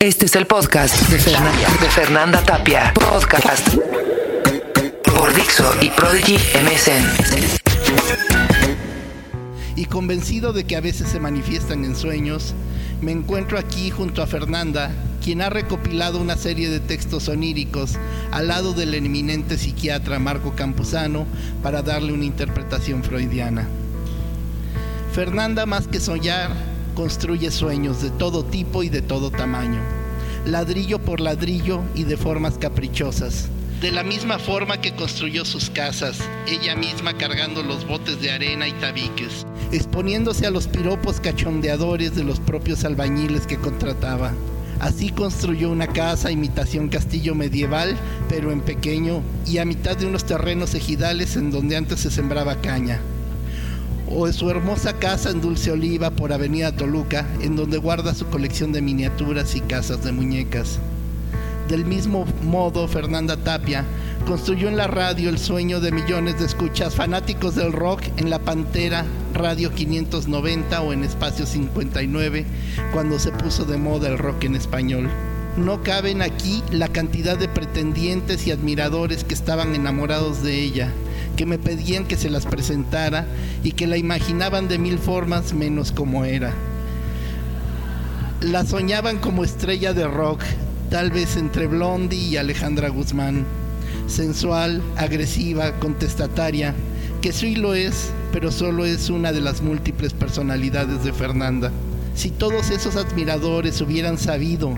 Este es el podcast de Fernanda, Tapia. Podcast por Dixo y Prodigy MSN. Y convencido de que a veces se manifiestan en sueños, me encuentro aquí junto a Fernanda, quien ha recopilado una serie de textos oníricos al lado del eminente psiquiatra Marco Campuzano para darle una interpretación freudiana. Fernanda, más que soñar, construye sueños de todo tipo y de todo tamaño, ladrillo por ladrillo y de formas caprichosas. De la misma forma que construyó sus casas, ella misma cargando los botes de arena y tabiques, exponiéndose a los piropos cachondeadores de los propios albañiles que contrataba. Así construyó una casa imitación castillo medieval, pero en pequeño y a mitad de unos terrenos ejidales en donde antes se sembraba caña o su hermosa casa en Dulce Oliva por Avenida Toluca, en donde guarda su colección de miniaturas y casas de muñecas. Del mismo modo, Fernanda Tapia construyó en la radio el sueño de millones de escuchas fanáticos del rock en La Pantera, Radio 590 o en Espacio 59, cuando se puso de moda el rock en español. No caben aquí la cantidad de pretendientes y admiradores que estaban enamorados de ella, que me pedían que se las presentara y que la imaginaban de mil formas menos como era. La soñaban como estrella de rock, tal vez entre Blondie y Alejandra Guzmán, sensual, agresiva, contestataria, que sí lo es, pero solo es una de las múltiples personalidades de Fernanda. Si todos esos admiradores hubieran sabido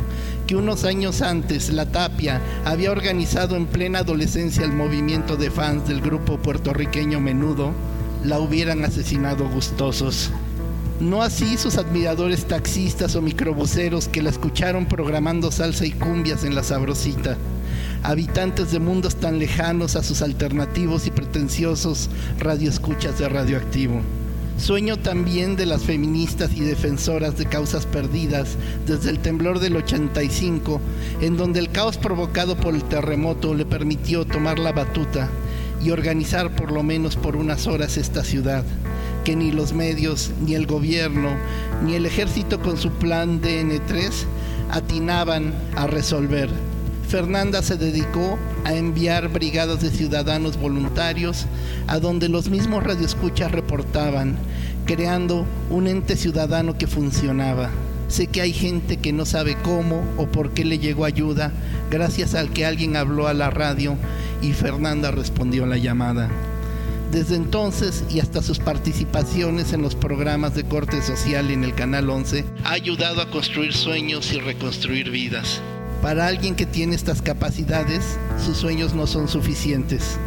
que unos años antes la Tapia había organizado en plena adolescencia el movimiento de fans del grupo puertorriqueño Menudo, la hubieran asesinado gustosos. No así sus admiradores taxistas o microbuseros que la escucharon programando salsa y cumbias en la sabrosita. Habitantes de mundos tan lejanos a sus alternativos y pretenciosos radioescuchas de radioactivo. Sueño también de las feministas y defensoras de causas perdidas desde el temblor del 85, en donde el caos provocado por el terremoto le permitió tomar la batuta y organizar por lo menos por unas horas esta ciudad, que ni los medios, ni el gobierno, ni el ejército con su plan DN3 atinaban a resolver. Fernanda se dedicó a enviar brigadas de ciudadanos voluntarios a donde los mismos radioescuchas reportaban, creando un ente ciudadano que funcionaba. Sé que hay gente que no sabe cómo o por qué le llegó ayuda gracias al que alguien habló a la radio y Fernanda respondió a la llamada. Desde entonces y hasta sus participaciones en los programas de corte social en el Canal 11, ha ayudado a construir sueños y reconstruir vidas. Para alguien que tiene estas capacidades, sus sueños no son suficientes.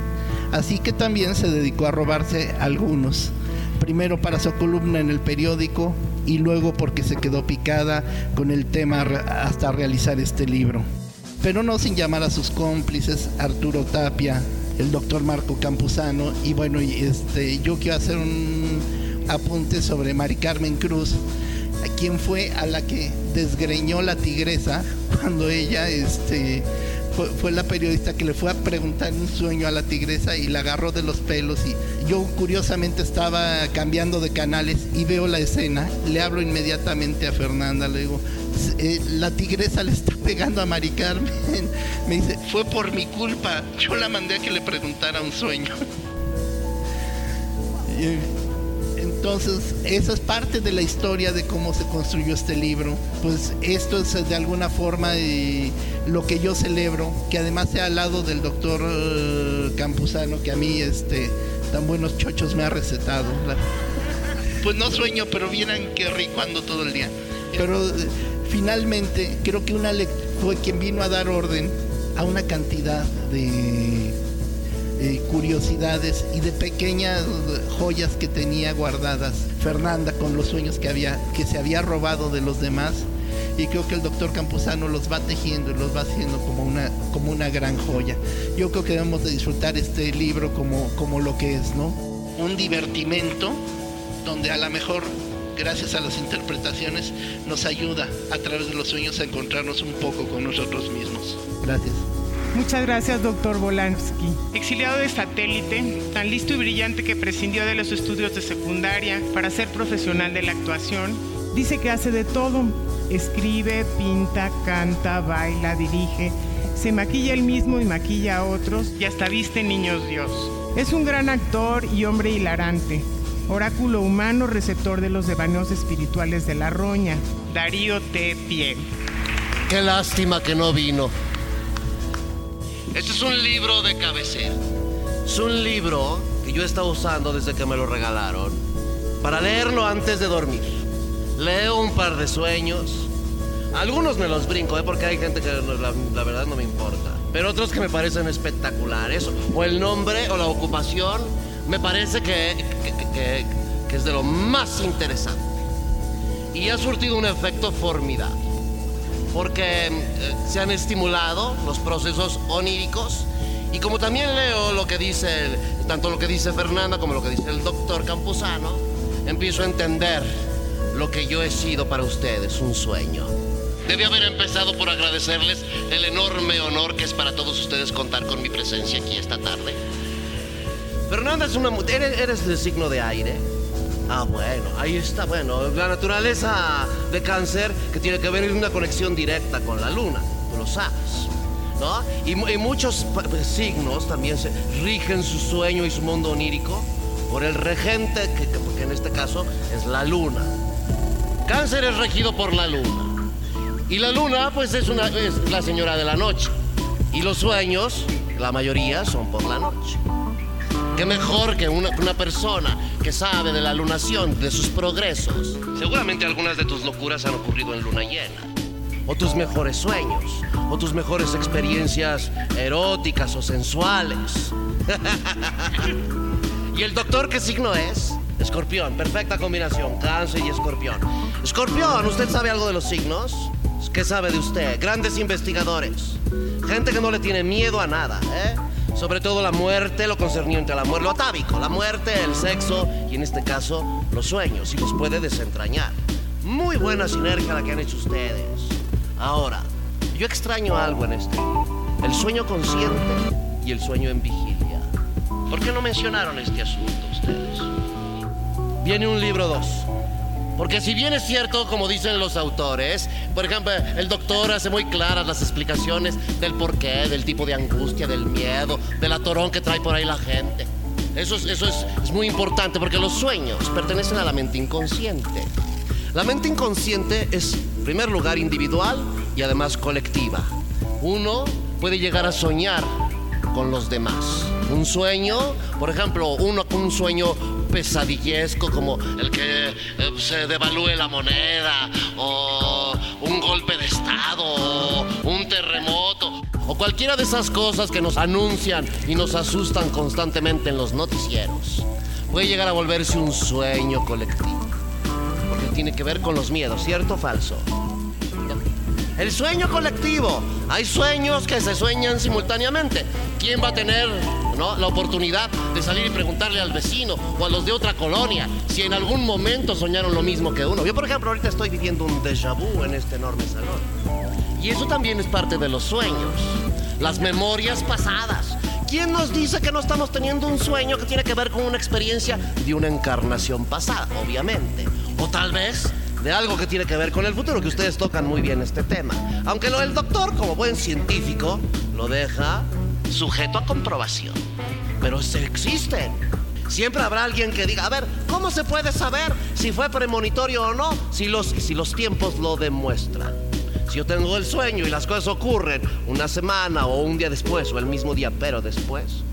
Así que también se dedicó a robarse algunos. Primero para su columna en el periódico y luego porque se quedó picada con el tema hasta realizar este libro. Pero no sin llamar a sus cómplices, Arturo Tapia, el doctor Marco Campuzano y bueno, este, yo quiero hacer un apunte sobre Mari Carmen Cruz, quien fue a la que desgreñó la tigresa cuando ella este, fue, la periodista que le fue a preguntar un sueño a la tigresa y la agarró de los pelos y yo curiosamente estaba cambiando de canales y veo la escena, le hablo inmediatamente a Fernanda, le digo, eh, la tigresa le está pegando a Mari Carmen, me dice, fue por mi culpa, yo la mandé a que le preguntara un sueño. Entonces, esa es parte de la historia de cómo se construyó este libro. Pues esto es de alguna forma eh, lo que yo celebro, que además sea al lado del doctor eh, Campuzano, que a mí este, tan buenos chochos me ha recetado. Pues no sueño, pero vienen que rico ando todo el día. Pero eh, finalmente creo que una fue quien vino a dar orden a una cantidad de eh, curiosidades y de pequeñas joyas que tenía guardadas Fernanda con los sueños que, había, que se había robado de los demás. Y creo que el doctor Campuzano los va tejiendo y los va haciendo como una, como una gran joya. Yo creo que debemos de disfrutar este libro como, como lo que es, ¿no? Un divertimento donde a lo mejor gracias a las interpretaciones, nos ayuda a través de los sueños a encontrarnos un poco con nosotros mismos. Gracias. Muchas gracias, doctor Volansky. Exiliado de satélite, tan listo y brillante que prescindió de los estudios de secundaria para ser profesional de la actuación, dice que hace de todo, Escribe, pinta, canta, baila, dirige, se maquilla él mismo y maquilla a otros y hasta viste niños Dios. Es un gran actor y hombre hilarante, oráculo humano receptor de los devaneos espirituales de la roña, Darío T. Pie. Qué lástima que no vino. Este es un libro de cabecera. Es un libro que yo he estado usando desde que me lo regalaron para leerlo antes de dormir. Leo un par de sueños. Algunos me los brinco, ¿eh? porque hay gente que la, la verdad no me importa. Pero otros que me parecen espectaculares. O el nombre o la ocupación me parece que, que- es de lo más interesante. Y ha surtido un efecto formidable. Porque eh, se han estimulado los procesos oníricos. Y como también leo lo que dice, tanto lo que dice Fernanda como lo que dice el doctor Campuzano, empiezo a entender lo que yo he sido para ustedes, un sueño. Debí haber empezado por agradecerles el enorme honor que es para todos ustedes contar con mi presencia aquí esta tarde. Fernanda es una mujer, ¿eres, eres signo de aire? Ah, bueno, ahí está, bueno, la naturaleza de cáncer que tiene que ver una conexión directa con la luna, tú lo sabes, ¿no? Y, mu- y muchos pues, signos también se rigen su sueño y su mundo onírico por el regente, que, que- que en este caso es la luna. Cáncer es regido por la luna. Y la luna, pues, es, una, es la señora de la noche. Y los sueños, la mayoría, son por la noche. Qué mejor que una, una persona que sabe de la lunación, de sus progresos. Seguramente algunas de tus locuras han ocurrido en luna llena. O tus mejores sueños. O tus mejores experiencias eróticas o sensuales. ¿Y el doctor qué signo es? Escorpión, perfecta combinación, cáncer y escorpión. Escorpión, ¿usted sabe algo de los signos? ¿Qué sabe de usted? Grandes investigadores. Gente que no le tiene miedo a nada, ¿eh? Sobre todo la muerte, lo concerniente a la muerte, lo atávico, la muerte, el sexo y en este caso los sueños y los puede desentrañar. Muy buena sinergia la que han hecho ustedes. Ahora, yo extraño algo en este. El sueño consciente y el sueño en vigilia. ¿Por qué no mencionaron este asunto ustedes? Viene un libro 2. Porque si bien es cierto, como dicen los autores, por ejemplo, el doctor hace muy claras las explicaciones del porqué, del tipo de angustia, del miedo, del atorón que trae por ahí la gente. Eso, es, eso es, es muy importante porque los sueños pertenecen a la mente inconsciente. La mente inconsciente es, en primer lugar, individual y además colectiva. Uno puede llegar a soñar con los demás. Un sueño, por ejemplo, uno con un sueño pesadillesco como el que eh, se devalúe la moneda o un golpe de estado o un terremoto o cualquiera de esas cosas que nos anuncian y nos asustan constantemente en los noticieros. Puede llegar a volverse un sueño colectivo. Porque tiene que ver con los miedos, ¿cierto o falso? El sueño colectivo. Hay sueños que se sueñan simultáneamente. ¿Quién va a tener ¿no? la oportunidad de salir y preguntarle al vecino o a los de otra colonia si en algún momento soñaron lo mismo que uno? Yo, por ejemplo, ahorita estoy viviendo un déjà vu en este enorme salón. Y eso también es parte de los sueños. Las memorias pasadas. ¿Quién nos dice que no estamos teniendo un sueño que tiene que ver con una experiencia de una encarnación pasada? Obviamente. O tal vez de algo que tiene que ver con el futuro, que ustedes tocan muy bien este tema. Aunque lo del doctor, como buen científico, lo deja sujeto a comprobación. Pero se existen. Siempre habrá alguien que diga, a ver, ¿cómo se puede saber si fue premonitorio o no? Si los, si los tiempos lo demuestran. Si yo tengo el sueño y las cosas ocurren una semana o un día después o el mismo día, pero después,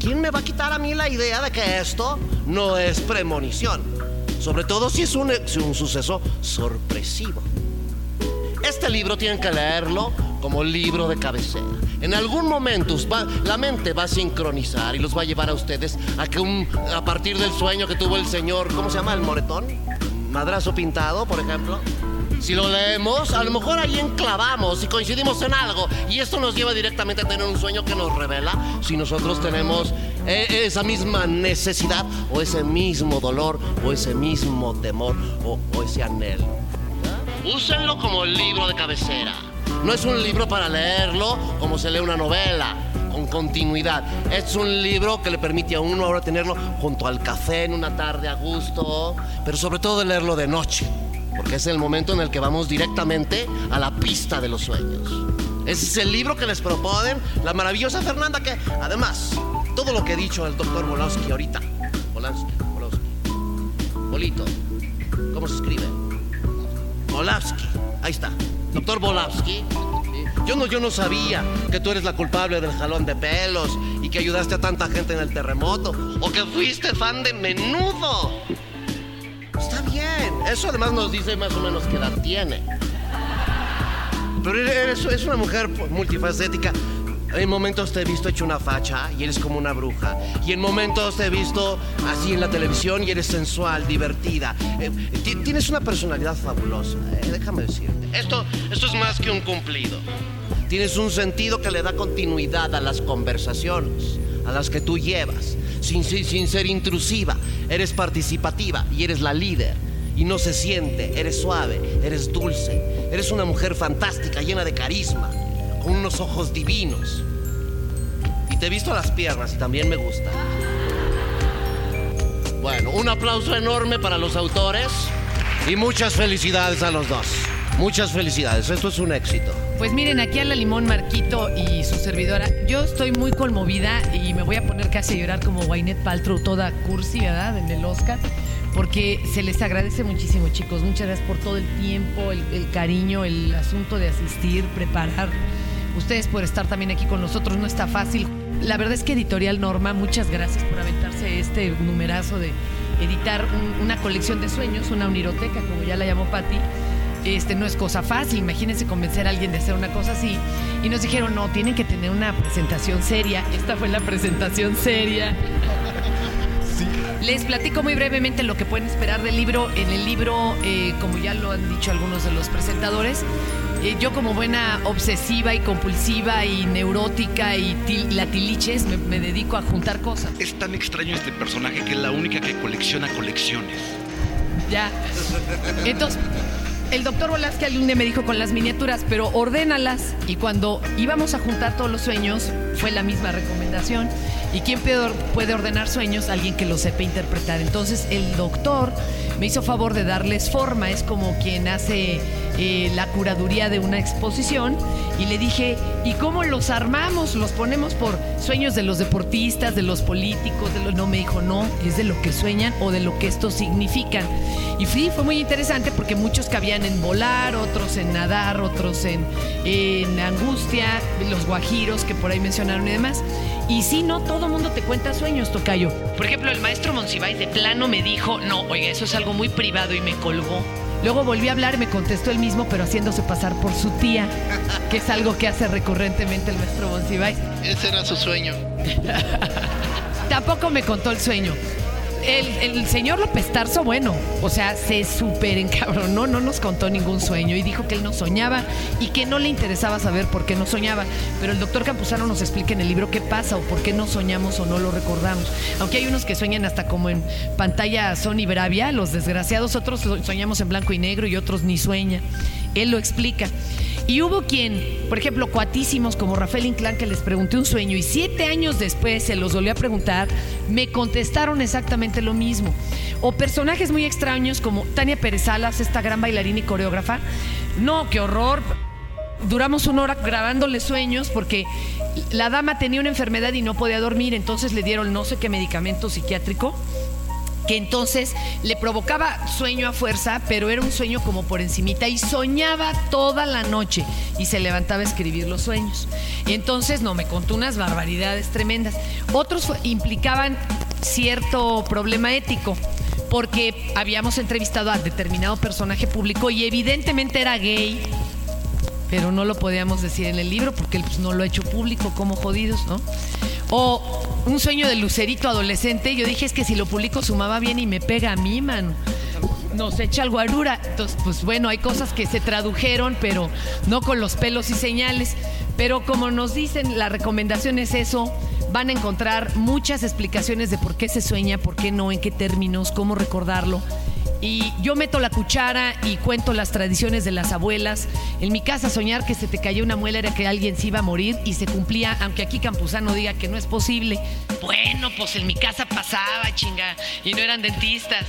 ¿quién me va a quitar a mí la idea de que esto no es premonición? Sobre todo si es un, si un suceso sorpresivo. Este libro tienen que leerlo como libro de cabecera. En algún momento va- la mente va a sincronizar y los va a llevar a ustedes a que un, a partir del sueño que tuvo el señor, ¿cómo se llama? El moretón, madrazo pintado, por ejemplo. Si lo leemos, a lo mejor ahí enclavamos y coincidimos en algo. Y esto nos lleva directamente a tener un sueño que nos revela si nosotros tenemos eh, esa misma necesidad o ese mismo dolor o ese mismo temor o, o ese anhelo. Úsenlo como libro de cabecera. No es un libro para leerlo como se lee una novela, con continuidad. Es un libro que le permite a uno ahora tenerlo junto al café en una tarde a gusto, pero sobre todo leerlo de noche. porque es el momento en el que vamos directamente a la pista de los sueños. Ese es el libro que les proponen la maravillosa Fernanda, que además, todo lo que he dicho el doctor Bolowski ahorita, Bolowski, Bolowski, Bolito, ¿cómo se escribe? Bolowski, ahí está, doctor Bolowski. Yo no, yo no sabía que tú eres la culpable del jalón de pelos y que ayudaste a tanta gente en el terremoto o que fuiste fan de menudo. Está bien, eso además nos dice más o menos qué edad tiene. Pero eres, es una mujer multifacética. En momentos te he visto hecho una facha y eres como una bruja. Y en momentos te he visto así en la televisión y eres sensual, divertida. Eh, tienes una personalidad fabulosa, eh, déjame decirte. Esto, esto es más que un cumplido. Tienes un sentido que le da continuidad a las conversaciones, a las que tú llevas, sin, sin ser intrusiva. Eres participativa y eres la líder. Y no se siente, eres suave, eres dulce, eres una mujer fantástica, llena de carisma, con unos ojos divinos. Y te he visto las piernas y también me gusta. Bueno, un aplauso enorme para los autores y muchas felicidades a los dos. Muchas felicidades, esto es un éxito. Pues miren, aquí a la Limón Marquito y su servidora, yo estoy muy conmovida y me voy a poner casi a llorar como Waynet Paltrow, toda cursi, ¿verdad? En el Oscar, porque se les agradece muchísimo, chicos. Muchas gracias por todo el tiempo, el cariño, el asunto de asistir, preparar. Ustedes por estar también aquí con nosotros, no está fácil. La verdad es que Editorial Norma, muchas gracias por aventarse este numerazo de editar un- una colección de sueños, una uniroteca, como ya la llamó Patti este no es cosa fácil. Imagínense convencer a alguien de hacer una cosa así. Y nos dijeron, no, tienen que tener una presentación seria. Esta fue la presentación seria. Les platico muy brevemente lo que pueden esperar del libro. En el libro, eh, como ya lo han dicho algunos de los presentadores, yo como buena obsesiva y compulsiva y neurótica y til- latiliches me, me dedico a juntar cosas. Es tan extraño este personaje que es la única que colecciona colecciones. Ya. Entonces, el doctor Volaski algún día me dijo con las miniaturas, pero ordénalas. Y cuando íbamos a juntar todos los sueños, fue la misma recomendación. ¿Y quién puede, ordenar sueños? Alguien que lo sepa interpretar. Entonces, el doctor me hizo favor de darles forma. Es como quien hace eh, la curaduría de una exposición. Y le dije, ¿y cómo los armamos? ¿Los ponemos por sueños de los deportistas, de los políticos? De. No, me dijo, no, es de lo que sueñan o de lo que estos significan. Y sí, fue muy interesante porque muchos cabían en volar, otros en nadar, otros en, en angustia, los guajiros que por ahí mencionaron y demás. Y sí, no todo mundo te cuenta sueños, Tocayo. Por ejemplo, el maestro Monsiváis de plano me dijo, no, oiga, eso es algo muy privado y me colgó. Luego volví a hablar y me contestó él mismo, pero haciéndose pasar por su tía, que es algo que hace recurrentemente el maestro Monsiváis. Ese era su sueño. Tampoco me contó el sueño. El, señor López Tarso, bueno, o sea, se súper encabronó, no nos contó ningún sueño y dijo que él no soñaba y que no le interesaba saber por qué no soñaba. Pero el doctor Campuzano nos explica en el libro qué pasa o por qué no soñamos o no lo recordamos. Aunque hay unos que sueñan hasta como en pantalla Sony Bravia, los desgraciados, otros so- soñamos en blanco y negro y otros ni sueñan. Él lo explica. Y hubo quien, por ejemplo, cuatísimos como Rafael Inclán, que les pregunté un sueño y siete años después se los volví a preguntar, me contestaron exactamente lo mismo. O personajes muy extraños como Tania Pérez Salas, esta gran bailarina y coreógrafa. No, qué horror. Duramos una hora grabándole sueños porque la dama tenía una enfermedad y no podía dormir, entonces le dieron no sé qué medicamento psiquiátrico que entonces le provocaba sueño a fuerza, pero era un sueño como por encimita y soñaba toda la noche y se levantaba a escribir los sueños. Entonces no me contó unas barbaridades tremendas. Otros implicaban cierto problema ético. Porque habíamos entrevistado a determinado personaje público y evidentemente era gay, pero no lo podíamos decir en el libro porque él pues, no lo ha hecho público, como jodidos, ¿no? O un sueño de lucerito adolescente, yo dije es que si lo publico sumaba bien y me pega a mí, mano. Nos echa al guarura. Entonces, pues bueno, hay cosas que se tradujeron, pero no con los pelos y señales. Pero como nos dicen, la recomendación es eso. Van a encontrar muchas explicaciones de por qué se sueña, por qué no, en qué términos, cómo recordarlo. Y yo meto la cuchara y cuento las tradiciones de las abuelas. En mi casa soñar que se te cayó una muela era que alguien se iba a morir y se cumplía, aunque aquí Campuzano diga que no es posible. Bueno, pues en mi casa pasaba, chinga, y no eran dentistas.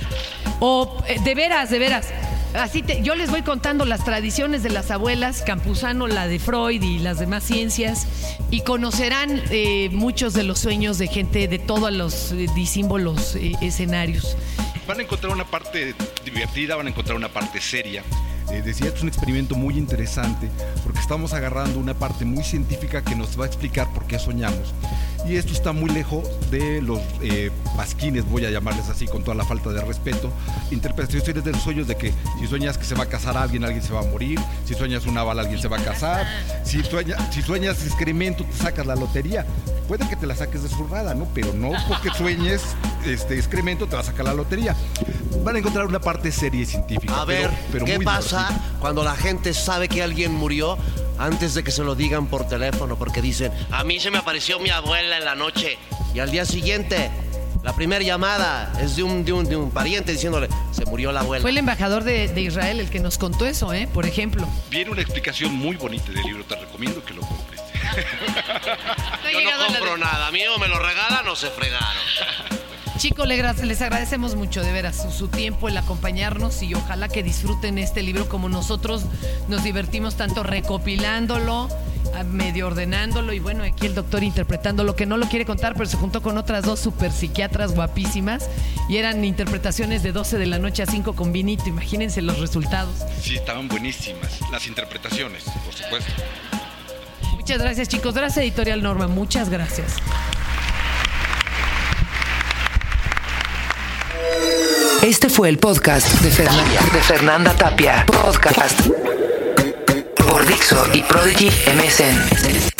O eh, de veras, de veras. Así te- yo les voy contando las tradiciones de las abuelas, Campuzano, la de Freud y las demás ciencias, y conocerán eh, muchos de los sueños de gente de todos los eh, disímbolos eh, escenarios. Van a encontrar una parte divertida, van a encontrar una parte seria. Eh, decía, es un experimento muy interesante porque estamos agarrando una parte muy científica que nos va a explicar por qué soñamos. Y esto está muy lejos de los eh, pasquines, voy a llamarles así con toda la falta de respeto, interpretaciones de los sueños de que si sueñas que se va a casar alguien, alguien se va a morir, si sueñas una bala, alguien se va a casar, si, sueña- si sueñas excremento, te sacas la lotería. Puede que te la saques de zurrada, ¿no? Pero no porque sueñes este excremento te va a sacar la lotería. Van a encontrar una parte seria y científica. A pero- ver, pero ¿qué muy pasa divertida. cuando la gente sabe que alguien murió antes de que se lo digan por teléfono? Porque dicen, a mí se me apareció mi abuela en la noche. Y al día siguiente, la primera llamada es de un, de un, de un pariente diciéndole, se murió la abuela. Fue el embajador de, de Israel el que nos contó eso, ¿eh? Por ejemplo. Viene una explicación muy bonita del libro, te recomiendo que lo compres. Yo no compro nada, mío me lo regalan o se fregaron. Chicos, les agradecemos mucho, de veras, su, su tiempo, el acompañarnos y ojalá que disfruten este libro como nosotros nos divertimos tanto recopilándolo, a- medio ordenándolo y bueno, aquí el doctor interpretándolo, que no lo quiere contar, pero se juntó con otras dos super psiquiatras guapísimas y eran interpretaciones de 12 de la noche a 5 con vinito, imagínense los resultados. Sí, estaban buenísimas. Las interpretaciones, por supuesto. Muchas gracias chicos, gracias Editorial Norma, muchas gracias. Este fue el podcast de Fernanda, Tapia. Podcast por Dixo y Prodigy MSN.